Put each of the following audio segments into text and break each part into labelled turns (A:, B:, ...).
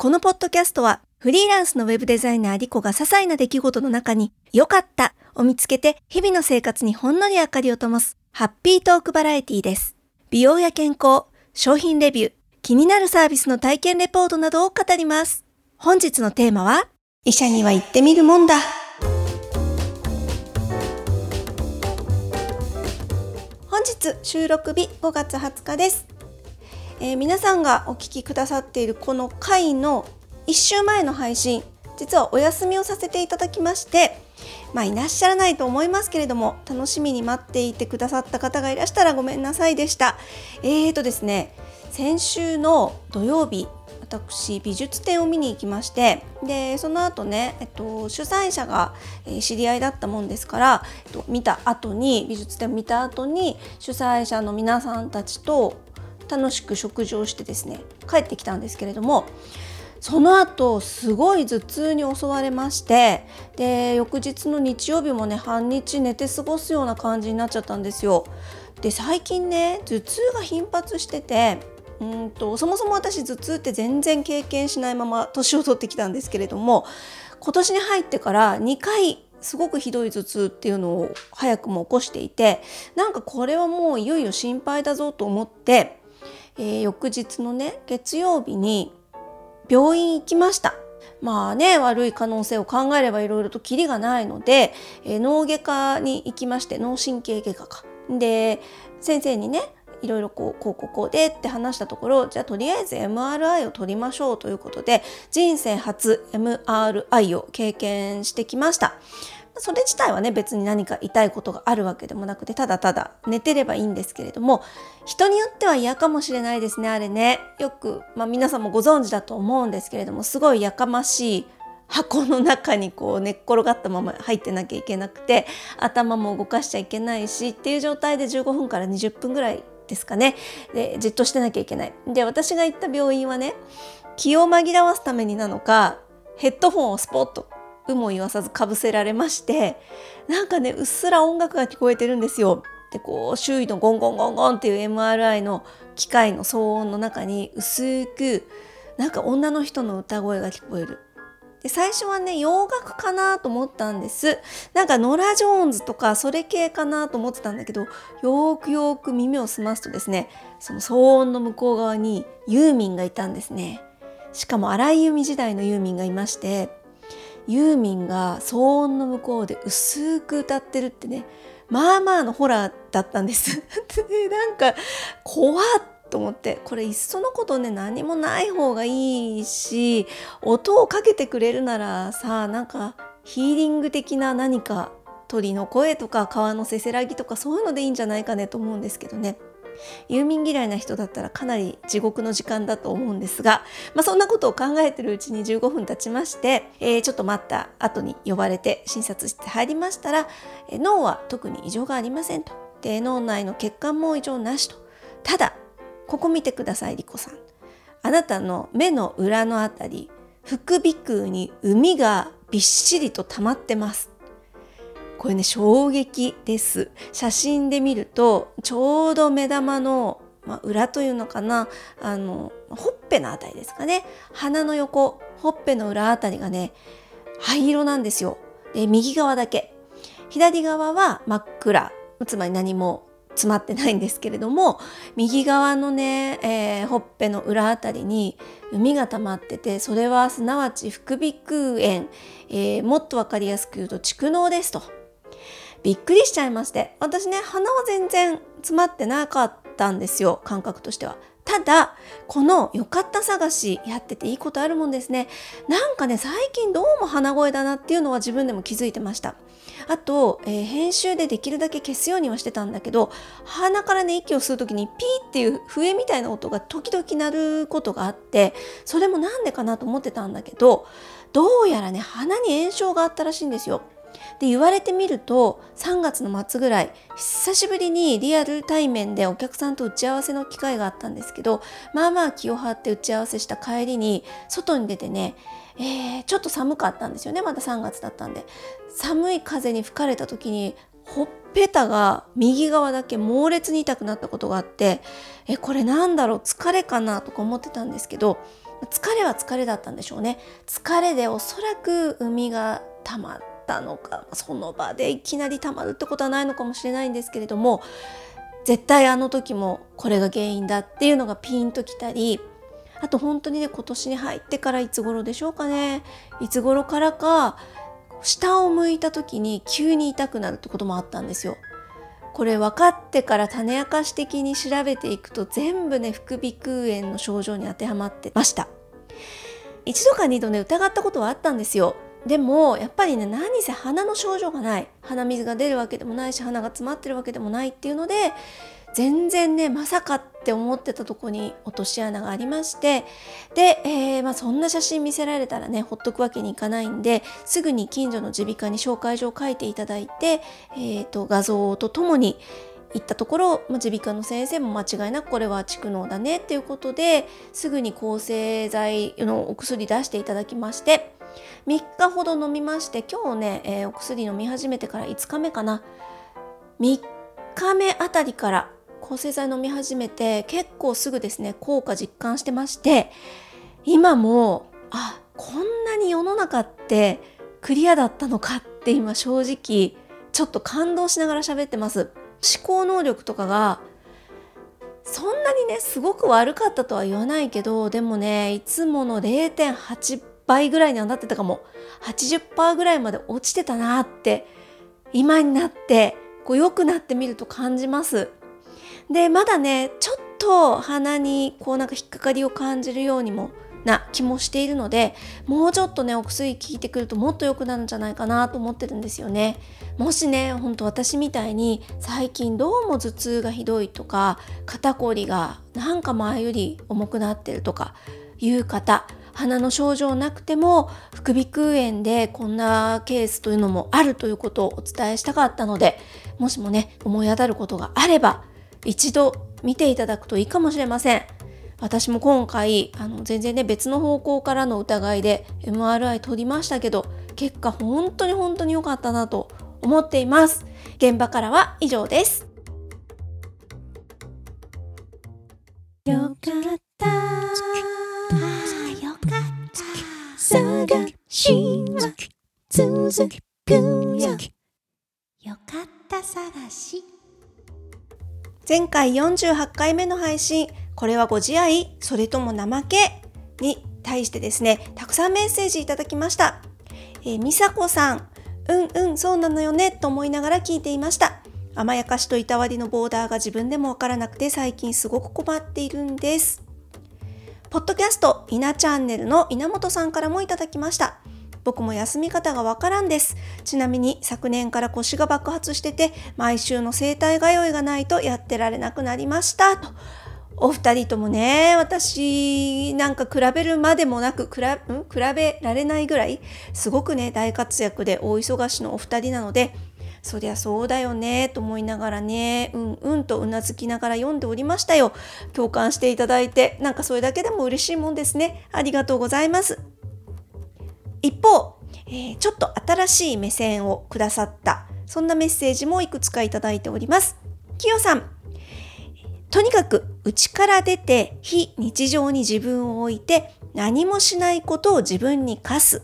A: このポッドキャストはフリーランスのウェブデザイナーリコが些細な出来事の中に良かったを見つけて日々の生活にほんのり明かりを灯すハッピートークバラエティです。美容や健康、商品レビュー、気になるサービスの体験レポートなどを語ります。本日のテーマは医者には行ってみるもんだ。本日収録日5月20日です。えー、皆さんがお聞きくださっているこの回の1週前の配信実はお休みをさせていただきましてまあいらっしゃらないと思いますけれども楽しみに待っていてくださった方がいらしたらごめんなさいでした。えーとですね先週の土曜日私美術展を見に行きましてでその後ね、えっと、主催者が、え知り合いだったもんですから、えっと、見た後に美術展を見た後に主催者の皆さんたちと楽しく食事をしてですね帰ってきたんですけれどもその後すごい頭痛に襲われましてで翌日の日曜日もね半日寝て過ごすような感じになっちゃったんですよ。で最近ね頭痛が頻発しててうんとそもそも私頭痛って全然経験しないまま年を取ってきたんですけれども今年に入ってから2回すごくひどい頭痛っていうのを早くも起こしていてなんかこれはもういよいよ心配だぞと思ってえー、翌日のね月曜日に病院行きました。まあね悪い可能性を考えればいろいろとキリがないので、えー、脳外科に行きまして脳神経外科か。で先生にねいろいろこうこうこうこうでって話したところじゃあとりあえず MRI を取りましょうということで人生初 MRI を経験してきました。それ自体はね別に何か痛いことがあるわけでもなくてただただ寝てればいいんですけれども人によっては嫌かもしれないですねあれね。よく、まあ、皆さんもご存知だと思うんですけれどもすごいやかましい箱の中にこう寝っ転がったまま入ってなきゃいけなくて頭も動かしちゃいけないしっていう状態で15分から20分ぐらいですかね。でじっとしてなきゃいけない。で私が行った病院はね気を紛らわすためになのかヘッドホンをスポッと有も言わさずかぶせられましてなんかねうっすら音楽が聞こえてるんですよ。でこう周囲のゴンゴンゴンゴンっていう MRI の機械の騒音の中に薄くなんか女の人の歌声が聞こえる。で最初はね洋楽かなと思ったんですなんかノラ・ジョーンズとかそれ系かなと思ってたんだけどよくよく耳を澄ますとですねその騒音の向こう側にユーミンがいたんですねしかも荒井由実時代のユーミンがいましてユーミンが騒音の向こうで薄く歌ってるってね。まあまあのホラーだったんです。でなんか怖っと思って。これいっそのことね何もない方がいいし音をかけてくれるならさなんかヒーリング的な何か鳥の声とか川のせせらぎとかそういうのでいいんじゃないかねと思うんですけどね。郵便嫌いな人だったらかなり地獄の時間だと思うんですが、まあ、そんなことを考えてるうちに15分経ちまして、えー、ちょっと待った後に呼ばれて診察室入りましたら、えー、脳は特に異常がありませんと。で脳内の血管も異常なしと。ただここ見てくださいリコさん。あなたの目の裏のあたり副鼻腔に膿がびっしりと溜まってます。これね衝撃です。写真で見るとちょうど目玉の、まあ、裏というのかな。あのほっぺのあたりですかね。鼻の横ほっぺの裏あたりがね灰色なんですよ。で右側だけ。左側は真っ暗。つまり何も詰まってないんですけれども右側のね、えー、ほっぺの裏あたりに膿が溜まっててそれはすなわち副鼻腔炎、えー、もっと分かりやすく言うと蓄膿ですと。びっくりしちゃいまして。私ね鼻は全然詰まってなかったんですよ感覚としては。ただこの良かった探しやってていいことあるもんですね。なんかね最近どうも鼻声だなっていうのは自分でも気づいてました。あと、えー、編集でできるだけ消すようにはしてたんだけど鼻からね息を吸う時にピーっていう笛みたいな音が時々鳴ることがあってそれもなんでかなと思ってたんだけどどうやらね鼻に炎症があったらしいんですよ。で言われてみると3月の末ぐらい久しぶりにリアル対面でお客さんと打ち合わせの機会があったんですけどまあまあ気を張って打ち合わせした帰りに外に出てね、えー、ちょっと寒かったんですよねまだ3月だったんで。寒い風に吹かれた時にほっぺたが右側だけ猛烈に痛くなったことがあってえこれなんだろう疲れかなとか思ってたんですけど疲れは疲れだったんでしょうね。疲れでおそらく海が溜まったのかその場でいきなり溜まるってことはないのかもしれないんですけれども絶対あの時もこれが原因だっていうのがピンときたりあと本当にね今年に入ってからいつ頃でしょうかね。いつ頃からか下を向いた時に急に痛くなるってこともあったんですよ。これ分かってから種明かし的に調べていくと全部ね副鼻腔炎の症状に当てはまってました。一度か二度ね疑ったことはあったんですよ。でもやっぱりね何せ鼻の症状がない。鼻水が出るわけでもないし鼻が詰まってるわけでもないっていうので全然ねまさかって思ってたとこに落とし穴がありまして。で、えー、まあ、そんな写真見せられたらねほっとくわけにいかないんですぐに近所の耳鼻科に紹介状を書いていただいて、えーと、画像とともに行ったところ耳鼻科の先生も間違いなくこれは蓄膿だねっていうことですぐに抗生剤のお薬出していただきまして。3日ほど飲みまして今日ね、えー、お薬飲み始めてから5日目かな。3日目あたりから抗生剤飲み始めて結構すぐですね効果実感してまして今もあこんなに世の中ってクリアだったのかって今正直ちょっと感動しながら喋ってます。思考能力とかがそんなにねすごく悪かったとは言わないけどでもねいつもの0.8倍ぐらいにはなってたかも。80%ぐらいまで落ちてたなって今になってこう良くなってみると感じます。でまだねちょっと鼻にこうなんか引っかかりを感じるようにもな気もしているのでもうちょっとねお薬効いてくるともっと良くなるんじゃないかなと思ってるんですよね。もしねほんと私みたいに最近どうも頭痛がひどいとか肩こりがなんか前より重くなってるとかいう方鼻の症状なくても副鼻腔炎でこんなケースというのもあるということをお伝えしたかったのでもしもね思い当たることがあれば一度見ていただくといいかもしれません。私も今回あの全然ね別の方向からの疑いで MRI 取りましたけど結果本当に本当に良かったなと思っています。現場からは以上です。よかっは続くよよかった探し前回48回目の配信、これはご自愛それとも怠けに対してですね、たくさんメッセージいただきました。えー、みさこさん、うんうん、そうなのよね、と思いながら聞いていました。甘やかしといたわりのボーダーが自分でもわからなくて最近すごく困っているんです。ポッドキャスト、稲チャンネルの稲本さんからもいただきました。僕も休み方がわからんです。ちなみに昨年から腰が爆発してて、毎週の整体通いがないとやってられなくなりました。と。お二人ともね、私なんか比べるまでもなく、比べられないぐらい、すごくね、大活躍で大忙しのお二人なので、そりゃそうだよねと思いながらねうんうんとうなずきながら読んでおりましたよ共感していただいてなんかそれだけでも嬉しいもんですねありがとうございます一方、えー、ちょっと新しい目線をくださったそんなメッセージもいくつかいただいております。きよさん、とにかく内から出て非日常に自分を置いて何もしないことを自分に課す。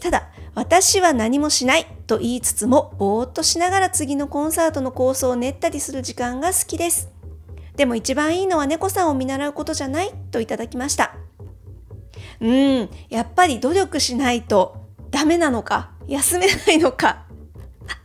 A: ただ、私は何もしないと言いつつも、ぼーっとしながら次のコンサートの構想を練ったりする時間が好きです。でも一番いいのは猫さんを見習うことじゃないといただきました。うん、やっぱり努力しないとダメなのか、休めないのか。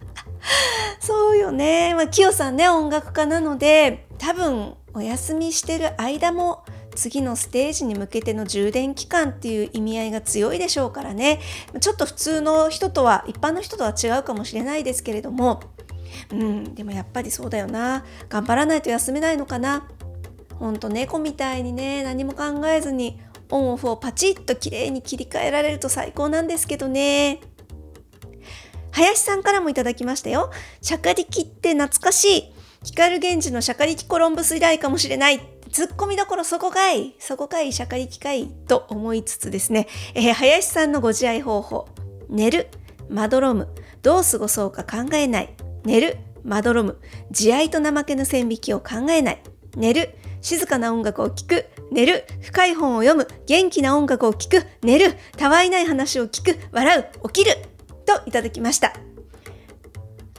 A: そうよね。まあ、キヨさんね、音楽家なので、多分お休みしてる間も次のステージに向けての充電期間っていう意味合いが強いでしょうからね。ちょっと普通の人とは、一般の人とは違うかもしれないですけれども、うん、でもやっぱりそうだよな。頑張らないと休めないのかな。ほんと猫みたいにね、何も考えずにオンオフをパチッと綺麗に切り替えられると最高なんですけどね。林さんからもいただきましたよ。シャカリキって懐かしい。光源氏のシャカリキコロンブス以来かもしれない。ツッコミどころそこかい、そこかい、シャカリキかい、と思いつつですね、えー、林さんのご自愛方法。寝る、まどろむ、どう過ごそうか考えない。寝る、まどろむ、慈愛と怠けの線引きを考えない。寝る、静かな音楽を聴く。寝る。深い本を読む。元気な音楽を聴く。寝る。たわいない話を聞く。笑う。起きる。といただきました。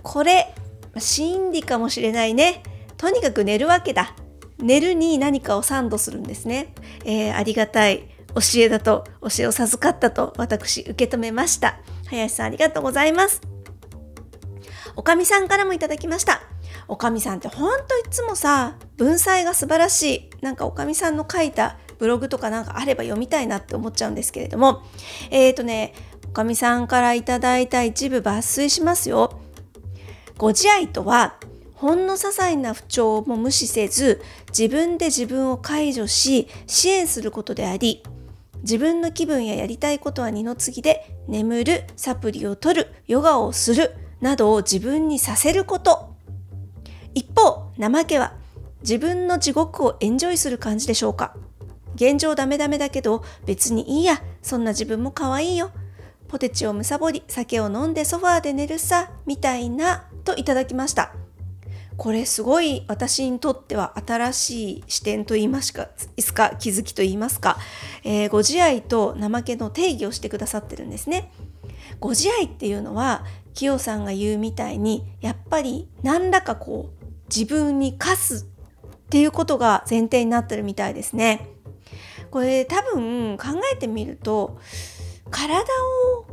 A: これ心理かもしれないね。とにかく寝るわけだ。寝るに何かをサンドするんですね、えー、ありがたい。教えだと。教えを授かったと。私受け止めました。林さんありがとうございます。おかみさんからもいただきました。おかみさんってほんといつもさ文才が素晴らしいなんかおかみさんの書いたブログとかなんかあれば読みたいなって思っちゃうんですけれども。えっ、ー、とねおかみさんからいただいた一部抜粋しますよ。ご自愛とはほんの些細な不調も無視せず自分で自分を解除し支援することであり自分の気分ややりたいことは二の次で眠るサプリを取るヨガをするなどを自分にさせること。一方怠けは自分の地獄をエンジョイする感じでしょうか。現状ダメダメだけど別にいいやそんな自分も可愛いよ。ポテチをむさぼり酒を飲んでソファーで寝るさみたいなといただきました。これすごい私にとっては新しい視点と言いますかいすか気づきと言いますか、えー、ご自愛と怠けの定義をしてくださってるんですね。ご自愛っていうのはきよさんが言うみたいにやっぱり何らかこう自分に課すっていうことが前提になってるみたいですね。これ多分考えてみると体を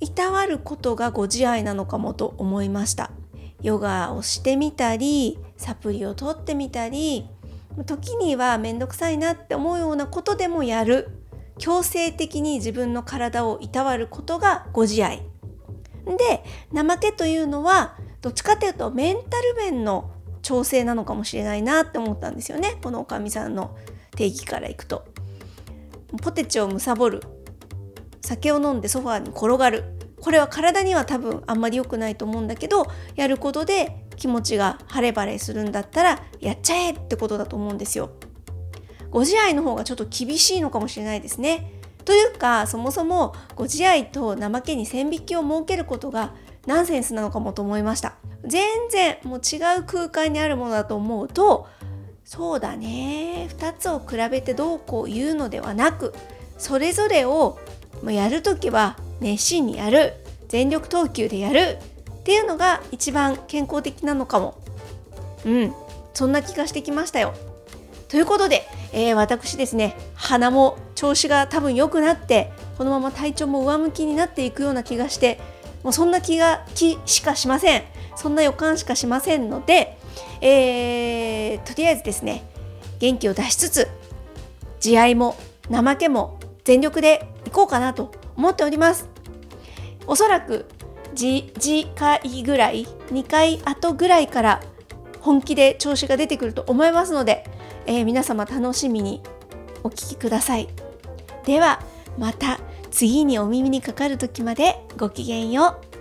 A: いたわることがご自愛なのかもと思いました。ヨガをしてみたりサプリを取ってみたり時には面倒くさいなって思うようなことでもやる強制的に自分の体をいたわることがご自愛で怠けというのはどっちかというとメンタル面の調整なのかもしれないなって思ったんですよねこのおかみさんの定義からいくとポテチをむさぼる酒を飲んでソファーに転がるこれは体には多分あんまり良くないと思うんだけどやることで気持ちが晴れ晴れするんだったらやっちゃえってことだと思うんですよ。ご自愛の方がちょっと厳しいのかもしれないですね。というかそもそもご自愛と怠けに線引きを設けることがナンセンスなのかもと思いました。全然もう違う空間にあるものだと思うとそうだね。2つを比べてどうこう言うのではなくそれぞれをやるときは熱心にやる全力投球でやるっていうのが一番健康的なのかも。うん。そんな気がしてきましたよ。ということで、えー、私ですね鼻も調子が多分良くなってこのまま体調も上向きになっていくような気がしてもうそんな気が気しかしません。そんな予感しかしませんので、えー、とりあえずですね元気を出しつつ慈愛も怠けも全力でいこうかなと思っております。おそらく次回ぐらい2回後ぐらいから本気で調子が出てくると思いますので、えー、皆様楽しみにお聴きください。ではまた次にお耳にかかる時までごきげんよう。